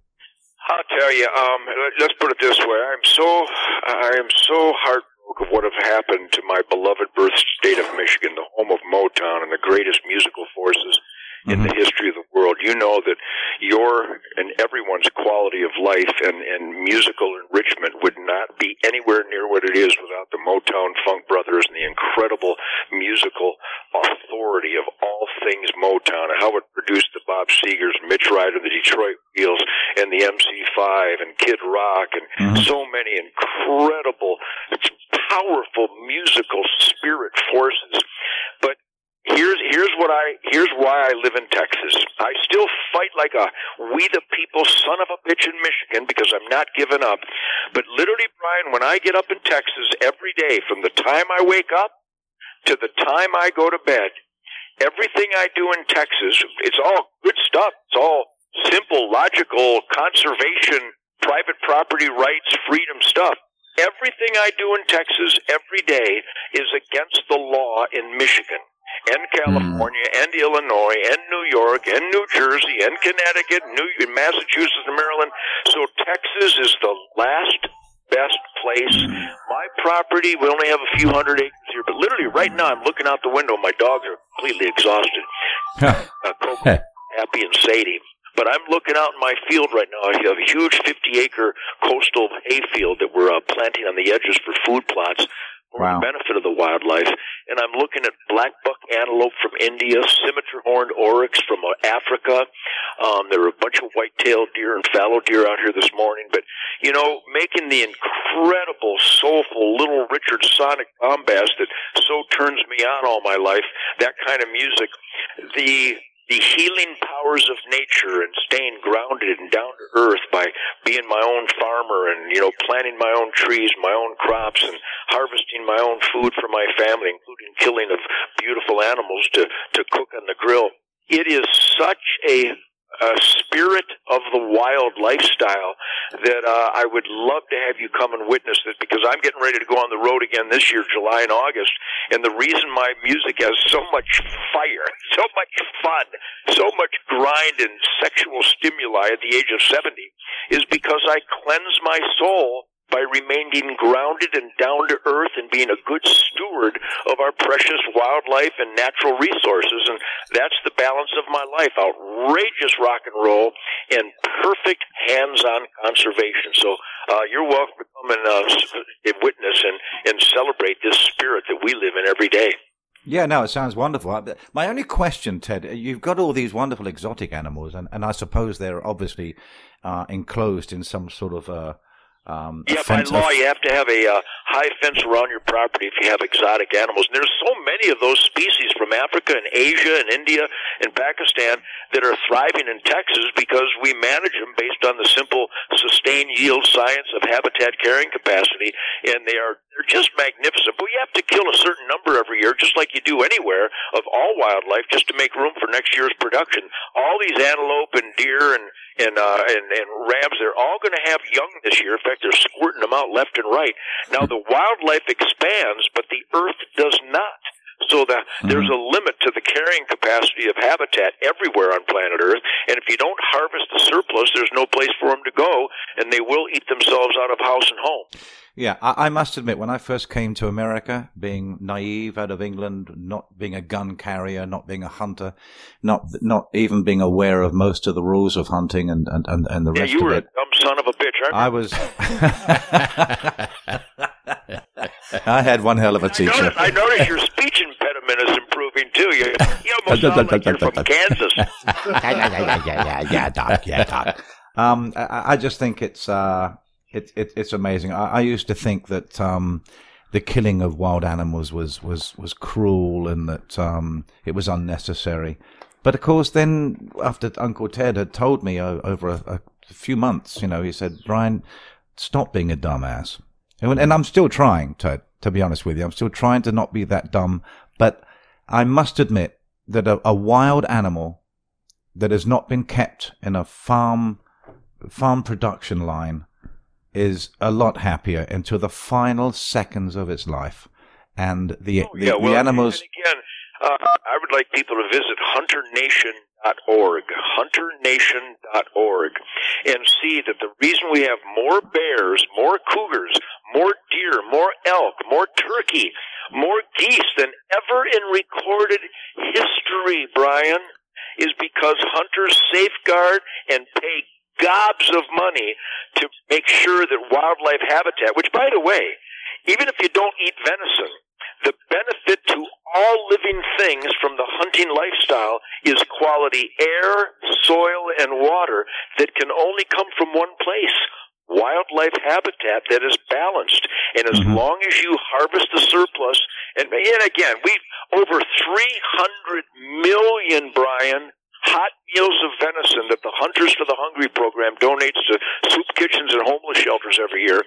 Speaker 4: I'll tell you. Um, let- let's put it this way: I'm so I am so heartbroken of what have happened to my beloved birth state of Michigan, the home of Motown and the greatest musical forces in the mm-hmm. history of the world. You know that your and everyone's quality of life and, and musical enrichment would not be anywhere near what it is without the Motown Funk Brothers and the incredible musical authority of all things Motown and how it produced the Bob Segers, Mitch Ryder, the Detroit Wheels, and the MC5 and Kid Rock and mm-hmm. so many incredible, powerful musical spirit forces. But here's here's what I here's why I live in Texas. I still fight like a we the people son of a bitch in Michigan because I'm not giving up. But literally, Brian, when I get up in Texas every day, from the time I wake up to the time I go to bed, everything I do in Texas, it's all good stuff. It's all simple, logical, conservation, private property rights, freedom stuff. Everything I do in Texas every day is against the law in Michigan and California and Illinois and New York and New Jersey and Connecticut, New Massachusetts and Maryland. So Texas is the last best place. My property, we only have a few hundred acres here, but literally right now I'm looking out the window. My dogs are completely exhausted. Uh, Coco, Happy and Sadie. But I'm looking out in my field right now. I have a huge 50 acre coastal hayfield that we're uh, planting on the edges for food plots for
Speaker 2: Wow.
Speaker 4: the benefit of the wildlife. And I'm looking at black buck antelope from India, scimitar horned oryx from uh, Africa. Um, there are a bunch of white-tailed deer and fallow deer out here this morning. But, you know, making the incredible, soulful little Richard Sonic bombast that so turns me on all my life, that kind of music. The the healing powers of nature and staying grounded and down to earth by being my own farmer and you know planting my own trees, my own crops, and harvesting my own food for my family, including killing of beautiful animals to to cook on the grill. It is such a a spirit of the wild lifestyle that uh, I would love to have you come and witness it because I'm getting ready to go on the road again this year, July and August. And the reason my music has so much fire, so much fun, so much grind and sexual stimuli at the age of 70 is because I cleanse my soul by remaining grounded and down to earth and being a good steward of our precious wildlife and natural resources. And that's the balance of my life. Outrageous rock and roll and perfect hands-on conservation. So, uh, you're welcome to come and, uh, witness and, and celebrate this spirit that we live in every day.
Speaker 2: Yeah, no, it sounds wonderful. My only question, Ted, you've got all these wonderful exotic animals, and, and I suppose they're obviously uh, enclosed in some sort of uh, um,
Speaker 4: Yeah, by
Speaker 2: fence-
Speaker 4: law, you have to have a uh, high fence around your property if you have exotic animals. And there's so many of those species from Africa and Asia and India and Pakistan that are thriving in Texas because we manage them based on the simple sustained yield science of habitat carrying capacity, and they are they're just magnificent. But you have to kill a certain number every year, just like you do anywhere of all wildlife, just to make room for next year's production. All these antelope and deer and and uh, and, and rams, they're all going to have young this year. In fact, they're squirting them out left and right. Now the wildlife expands, but the earth does not. So that there's mm-hmm. a limit to the carrying capacity of habitat everywhere on planet Earth, and if you don't harvest the surplus, there's no place for them to go, and they will eat themselves out of house and home.
Speaker 2: Yeah, I, I must admit, when I first came to America, being naive out of England, not being a gun carrier, not being a hunter, not not even being aware of most of the rules of hunting and, and, and, and the
Speaker 4: Yeah,
Speaker 2: rest of it.
Speaker 4: you were a dumb son of a bitch, aren't you?
Speaker 2: I was. I had one hell of a teacher.
Speaker 4: notice, I notice your speech impediment is improving too. You, you almost sound like you're from Kansas.
Speaker 2: yeah, yeah, yeah, doc, yeah, doc. Um, I, I just think it's uh, it, it it's amazing. I, I used to think that um, the killing of wild animals was was was cruel and that um, it was unnecessary. But of course, then after Uncle Ted had told me over a, a few months, you know, he said, "Brian, stop being a dumbass." And, and I'm still trying, Ted. To be honest with you, I'm still trying to not be that dumb. But I must admit that a, a wild animal that has not been kept in a farm farm production line is a lot happier until the final seconds of its life. And the
Speaker 4: Oh,
Speaker 2: the,
Speaker 4: yeah,
Speaker 2: the
Speaker 4: well,
Speaker 2: animals
Speaker 4: And again, uh, I would like people to visit hunternation.org, hunternation.org, and see that the reason we have more bears, more cougars, more deer, more elk, more turkey, more geese than ever in recorded history, Brian, is because hunters safeguard and pay gobs of money to make sure that wildlife habitat, which by the way, even if you don't eat venison, the benefit to all living things from the hunting lifestyle is quality air, soil, and water that can only come from one place. Wildlife habitat that is balanced. And as
Speaker 2: Mhm.
Speaker 4: long as you harvest the surplus, and, and again, we've over 300 million, Brian, hot meals of venison that the Hunters for the Hungry program donates to soup kitchens and homeless shelters every year.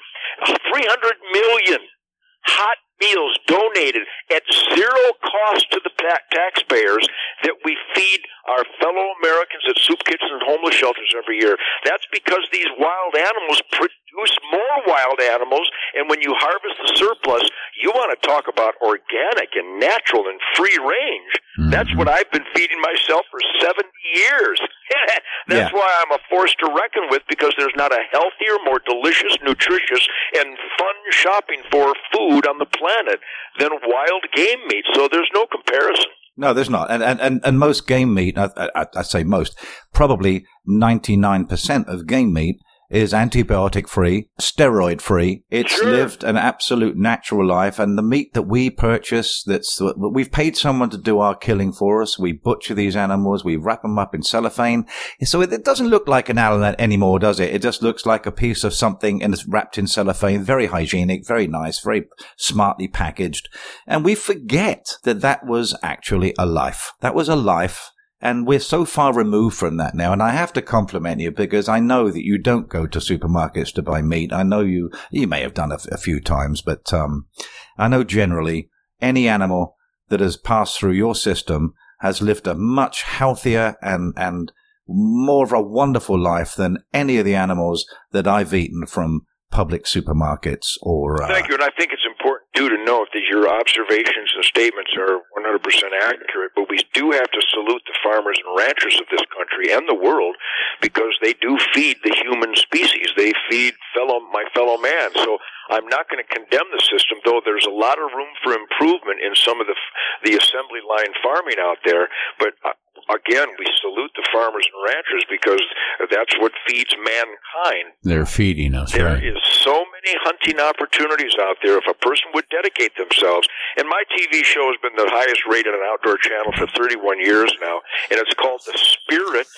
Speaker 4: 300 million hot meals donated at zero cost to the taxpayers that we feed our fellow Americans at soup kitchens and homeless shelters every year. That's because these wild animals produce more wild animals, and when you harvest the surplus, you want to talk about organic and natural and free range. Mm-hmm. That's what I've been feeding myself for 70 years. That's
Speaker 2: Yeah.
Speaker 4: why I'm a force to reckon with because there's not a healthier, more delicious, nutritious, and fun shopping for food on the planet than wild game meat. So there's no comparison.
Speaker 2: No, there's not. And, and, and, most game meat, I, I, I say most, probably 99% of game meat is antibiotic free, steroid free. It's
Speaker 4: Sure.
Speaker 2: lived an absolute natural life. And the meat that we purchase, that's, we've paid someone to do our killing for us. We butcher these animals. We wrap them up in cellophane. So it, it doesn't look like an animal anymore, does it? It just looks like a piece of something and it's wrapped in cellophane. Very hygienic, very nice, very smartly packaged. And we forget that that was actually a life. That was a life. And we're so far removed from that now. And I have to compliment you because I know that you don't go to supermarkets to buy meat. I know you, you may have done a, few times, but, um, I know generally any animal that has passed through your system has lived a much healthier and, and more of a wonderful life than any of the animals that I've eaten from public supermarkets or, uh,
Speaker 4: Thank you, and I think it's important too to note that your observations and statements are 100% accurate. But we do have to salute the farmers and ranchers of this country and the world because they do feed the human species. They feed fellow my fellow man. So I'm not going to condemn the system, though. There's a lot of room for improvement in some of the the assembly line farming out there. But uh, again, we salute the farmers and ranchers because that's what feeds mankind.
Speaker 3: They're feeding us,
Speaker 4: There
Speaker 3: right?
Speaker 4: is so many hunting opportunities out there if a person would dedicate themselves. And my TV show has been the highest rated on Outdoor Channel for 31 years now, and it's called The Spirit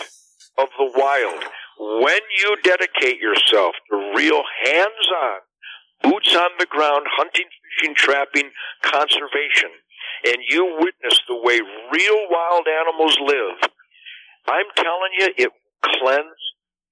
Speaker 4: of the Wild. When you dedicate yourself to real hands-on boots on the ground, hunting, fishing, trapping, conservation, and you witness the way real wild animals live, I'm telling you, it will cleanse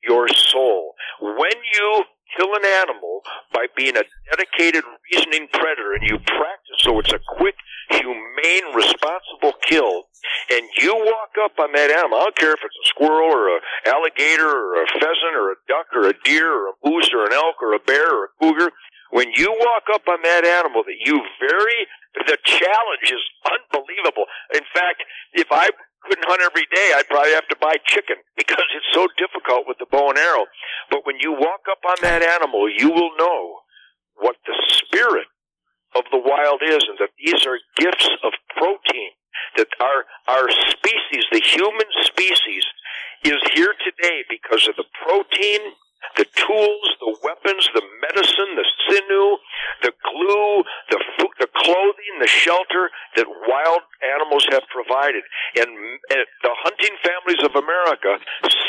Speaker 4: your soul. When you kill an animal by being a dedicated, reasoning predator, and you practice so it's a quick, humane, responsible kill, and you walk up on that animal, I don't care if it's a squirrel or a alligator or a pheasant or a duck or a deer or a moose or an elk or a bear or a cougar, when you walk up on that animal that you very, the challenge is unbelievable. In fact, if I couldn't hunt every day, I'd probably have to buy chicken because it's so difficult with the bow and arrow. But when you walk up on that animal, you will know what the spirit of the wild is and that these are gifts of protein. That our, our species, the human species, is here today because of the protein, the tools, the weapons, the medicine, the sinew, the glue, the food, the clothing, the shelter that wild animals have provided. And, and the hunting families of America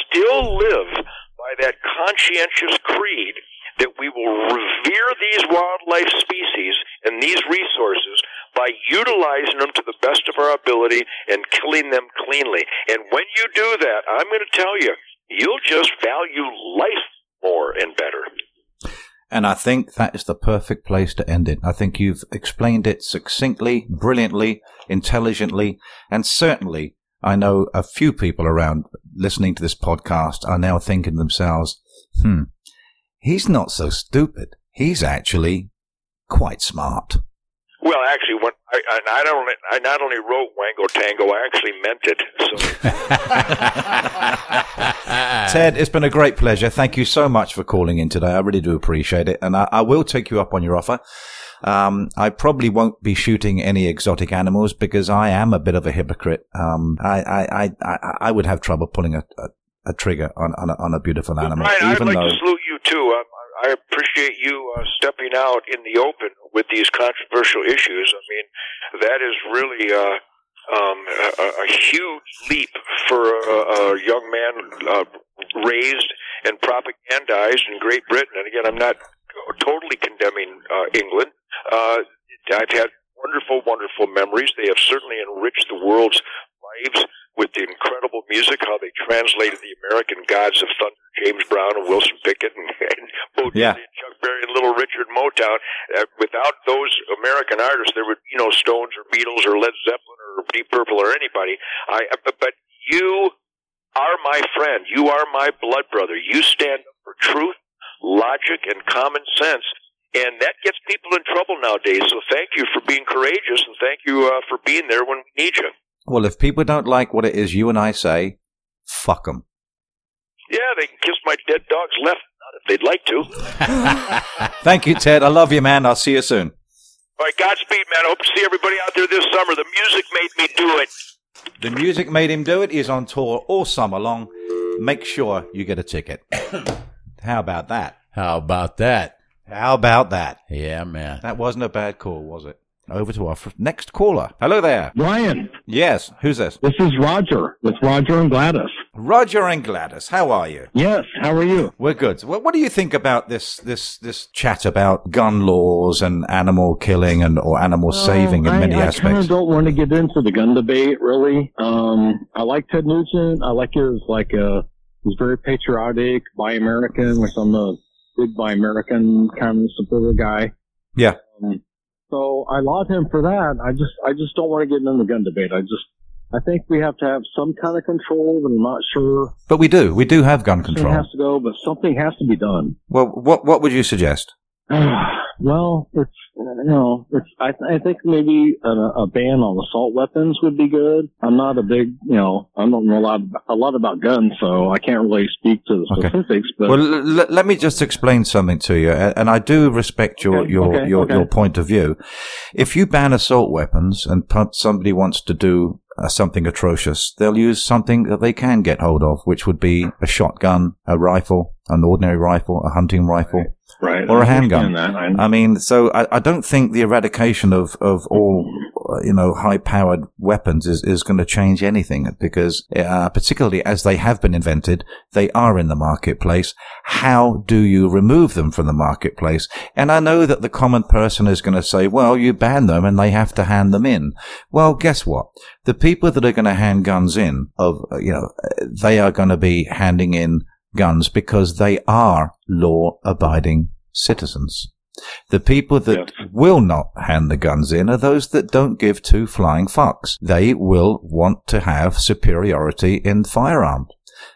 Speaker 4: still live by that conscientious creed that we will revere these wildlife species and these resources by utilizing them to the best of our ability and killing them cleanly. And when you do that, I'm going to tell you, you'll just value life more and better.
Speaker 2: And I think that is the perfect place to end it. I think you've explained it succinctly, brilliantly, intelligently, and certainly I know a few people around listening to this podcast are now thinking to themselves, hmm, he's not so stupid. He's actually quite smart.
Speaker 4: Well, actually, when I, I not only I not only wrote Wango Tango, I actually meant it. So
Speaker 2: Ted, it's been a great pleasure. Thank you so much for calling in today. I really do appreciate it. And I, I will take you up on your offer. Um, I probably won't be shooting any exotic animals because I am a bit of a hypocrite. Um, I, I, I, I, I would have trouble pulling a, a, a trigger on, on, a, on a beautiful animal,
Speaker 4: Brian, I'd like
Speaker 2: though.
Speaker 4: to salute you too. I, I appreciate you uh, stepping out in the open with these controversial issues. I mean, that is really uh, um, a, a- a huge leap for a, a young man uh, raised and propagandized in Great Britain. And again, I'm not totally condemning uh, England. Uh, I've had wonderful, wonderful memories. They have certainly enriched the world's lives with the incredible music, how they translated the American gods of thunder, James Brown and Wilson Pickett and, and Bo
Speaker 2: Yeah.
Speaker 4: And Chuck Berry and Little Richard Motown. Uh, without those American artists, there would be no Stones or Beatles or Led Zeppelin or Deep Purple or anybody. I, but you are my friend. You are my blood brother. You stand up for truth, logic, and common sense. And that gets people in trouble nowadays. So thank you for being courageous and thank you uh, for being there when we need you.
Speaker 2: Well, if people don't like what it is you and I say, fuck them.
Speaker 4: Yeah, they can kiss my dead dog's left if they'd like to.
Speaker 2: Thank you, Ted. I love you, man. I'll see you soon.
Speaker 4: All right, Godspeed, man. I hope to see everybody out there this summer. The music made me do it.
Speaker 2: The music made him do it. He's on tour all summer long. Make sure you get a ticket. How about that?
Speaker 3: How about that?
Speaker 2: How about that?
Speaker 3: Yeah, man.
Speaker 2: That wasn't a bad call, was it? Over to our next caller. Hello there.
Speaker 5: Ryan.
Speaker 2: Yes, who's this?
Speaker 5: this is Roger with Roger and Gladys.
Speaker 2: Roger and Gladys. How are you?
Speaker 5: Yes, how are you?
Speaker 2: We're good. What, what do you think about this this this chat about gun laws and animal killing and or animal saving in
Speaker 5: I,
Speaker 2: many
Speaker 5: I kind
Speaker 2: aspects?
Speaker 5: of don't want to get into the gun debate, really. Um, I like Ted Nugent. I like his like uh, he's very patriotic, buy American, which I'm a big buy American kind of supporter guy.
Speaker 2: Yeah.
Speaker 5: Um, so I laud him for that. I just I just don't want to get into the gun debate. I just I think we have to have some kind of control, but I'm not sure
Speaker 2: But we do. We do have gun control.
Speaker 5: something has to go, but something has to be done.
Speaker 2: Well, what what would you suggest?
Speaker 5: well, it's you know, it's I, I think maybe a, a ban on assault weapons would be good. I'm not a big, you know, I don't know a lot a lot about guns, so I can't really speak to the
Speaker 2: Okay.
Speaker 5: specifics. But
Speaker 2: Well, l- let me just explain something to you, and I do respect your
Speaker 5: Okay,
Speaker 2: your
Speaker 5: okay,
Speaker 2: your,
Speaker 5: okay.
Speaker 2: your point of view. If you ban assault weapons and somebody wants to do uh, something atrocious, they'll use something that they can get hold of, which would be a shotgun, a rifle, an ordinary rifle, a hunting rifle,
Speaker 5: Right.
Speaker 2: Or
Speaker 5: I
Speaker 2: a handgun.
Speaker 5: I
Speaker 2: mean, so I, I don't think the eradication of, of all, uh, you know, high powered weapons is, is going to change anything because, uh, particularly as they have been invented, they are in the marketplace. How do you remove them from the marketplace? And I know that the common person is going to say, well, you ban them and they have to hand them in. Well, guess what? The people that are going to hand guns in of, uh, you know, uh, they are going to be handing in guns because they are law abiding citizens. The people that
Speaker 5: Yes.
Speaker 2: will not hand the guns in are those that don't give two flying fucks. They will want to have superiority in firearms.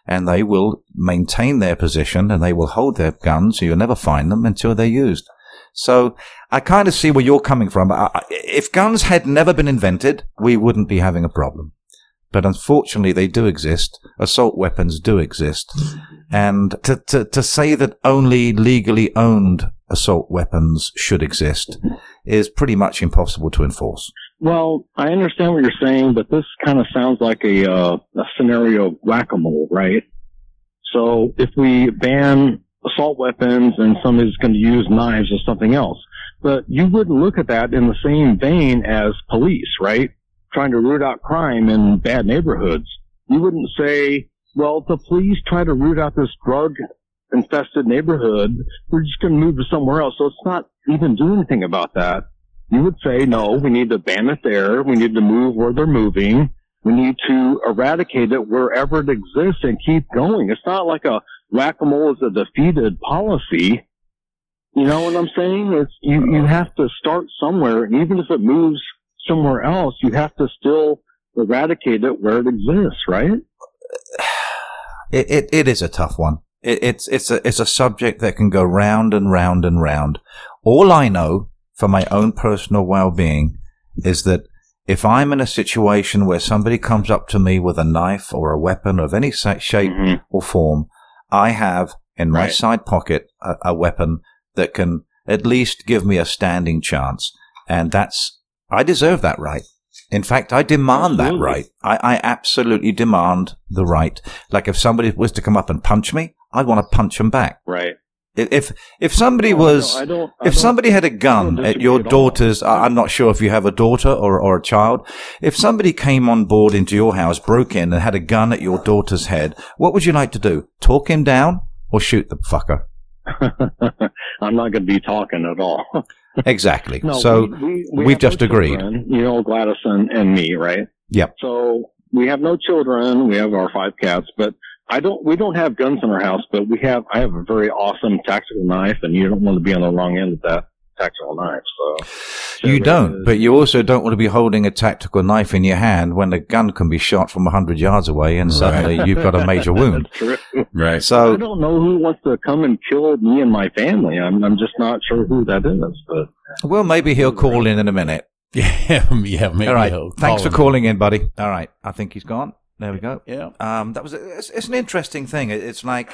Speaker 2: And they will maintain their position and they will hold their guns. You'll never find them until they're used. So I kind of see where you're coming from. I- If guns had never been invented, we wouldn't be having a problem. But unfortunately, they do exist. Assault weapons do exist. And to, to, to say that only legally owned assault weapons should exist is pretty much impossible to enforce.
Speaker 5: Well, I understand what you're saying, but this kind of sounds like a, uh, a scenario whack-a-mole, right? So if we ban assault weapons and somebody's going to use knives or something else, but you wouldn't look at that in the same vein as police, right? Trying to root out crime in bad neighborhoods. You wouldn't say, well, the police try to root out this drug infested neighborhood. We're just going to move to somewhere else. So it's not even doing anything about that you would say, no, we need to ban it there. We need to move where they're moving. We need to eradicate it wherever it exists and keep going. It's not like a whack-a-mole is a defeated policy. You know what I'm saying? It's, you, you have to start somewhere. And even if it moves somewhere else, you have to still eradicate it where it exists, right?
Speaker 2: It, it, it is a tough one. It, it's, it's a, it's a subject that can go round and round and round. All I know for my own personal well-being is that if I'm in a situation where somebody comes up to me with a knife or a weapon of any shape
Speaker 5: Mhm.
Speaker 2: or form, I have in my
Speaker 5: Right.
Speaker 2: side pocket a, a weapon that can at least give me a standing chance. And that's, I deserve that right. In fact, I demand that right. I, I absolutely demand the right. Like if somebody was to come up and punch me, I'd want to punch them back.
Speaker 5: Right.
Speaker 2: If if somebody
Speaker 5: No, I
Speaker 2: was
Speaker 5: don't- I don't-
Speaker 2: if somebody had a gun at your
Speaker 5: at
Speaker 2: daughter's, I- I'm not sure if you have a daughter or or a child. If somebody came on board into your house, broke in, and had a gun at your daughter's head, what would you like to do? Talk him down or shoot the fucker?
Speaker 5: I'm not going to be talking at all.
Speaker 2: Exactly.
Speaker 5: No,
Speaker 2: so
Speaker 5: we, we, we
Speaker 2: we've
Speaker 5: have no
Speaker 2: just agreed.
Speaker 5: children, You know, Gladys and, and me, right?
Speaker 2: Yep.
Speaker 5: So we have no children. We have our five cats, but I don't. We don't have guns in our house, but we have. I have a very awesome tactical knife, and you don't want to be on the wrong end of that tactical knife. So
Speaker 2: You
Speaker 5: so
Speaker 2: don't,
Speaker 5: it
Speaker 2: but you also don't want to be holding a tactical knife in your hand when a gun can be shot from 100 yards away and suddenly you've got a major wound.
Speaker 5: That's true.
Speaker 3: Right.
Speaker 2: So I
Speaker 5: don't know who wants to come and kill me and my family. I'm. I'm just not sure who that is. But
Speaker 2: well, maybe he'll call in in a minute.
Speaker 3: Yeah, yeah. Maybe
Speaker 2: All right.
Speaker 3: he'll
Speaker 2: Thanks
Speaker 3: call
Speaker 2: for
Speaker 3: him.
Speaker 2: calling in, buddy. All right. I think he's gone. There we go.
Speaker 3: Yeah.
Speaker 2: Um, that was it's, it's an interesting thing. It- It's like,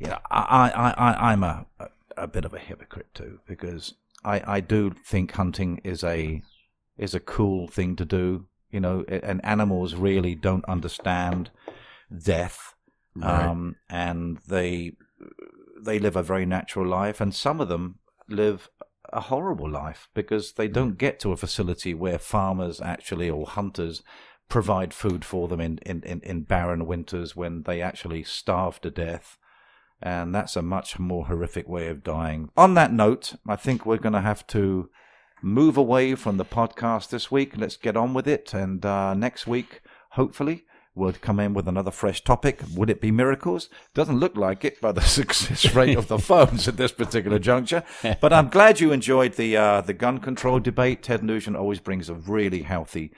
Speaker 2: you know, I I I I'm a a, a bit of a hypocrite too because I I do think hunting is a is a cool thing to do. You know, and animals really don't understand death,
Speaker 3: Right.
Speaker 2: um, and they they live a very natural life, and some of them live a horrible life because they don't get to a facility where farmers actually or hunters provide food for them in, in, in, in barren winters when they actually starve to death. And that's a much more horrific way of dying. On that note, I think we're going to have to move away from the podcast this week. Let's get on with it. And uh, next week, hopefully, we'll come in with another fresh topic. Would it be miracles? Doesn't look like it by the success rate of the phones at this particular juncture. But I'm glad you enjoyed the uh, the gun control debate. Ted Nugent always brings a really healthy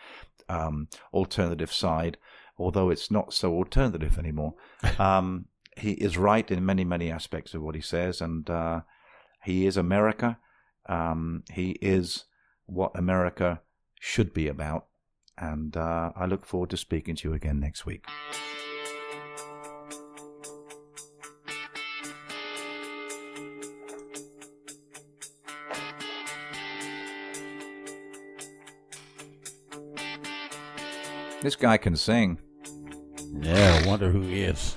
Speaker 2: um, alternative side, although it's not so alternative anymore. Um, he is right in many, many aspects of what he says, and uh, he is America. Um, he is what America should be about. And uh, I look forward to speaking to you again next week. This guy can sing.
Speaker 3: Yeah, I wonder who he is.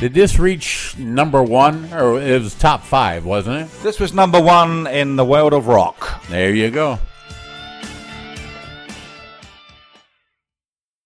Speaker 3: Did this reach number one, or it was top five, wasn't it?
Speaker 2: This was number one in the world of rock.
Speaker 3: There you go.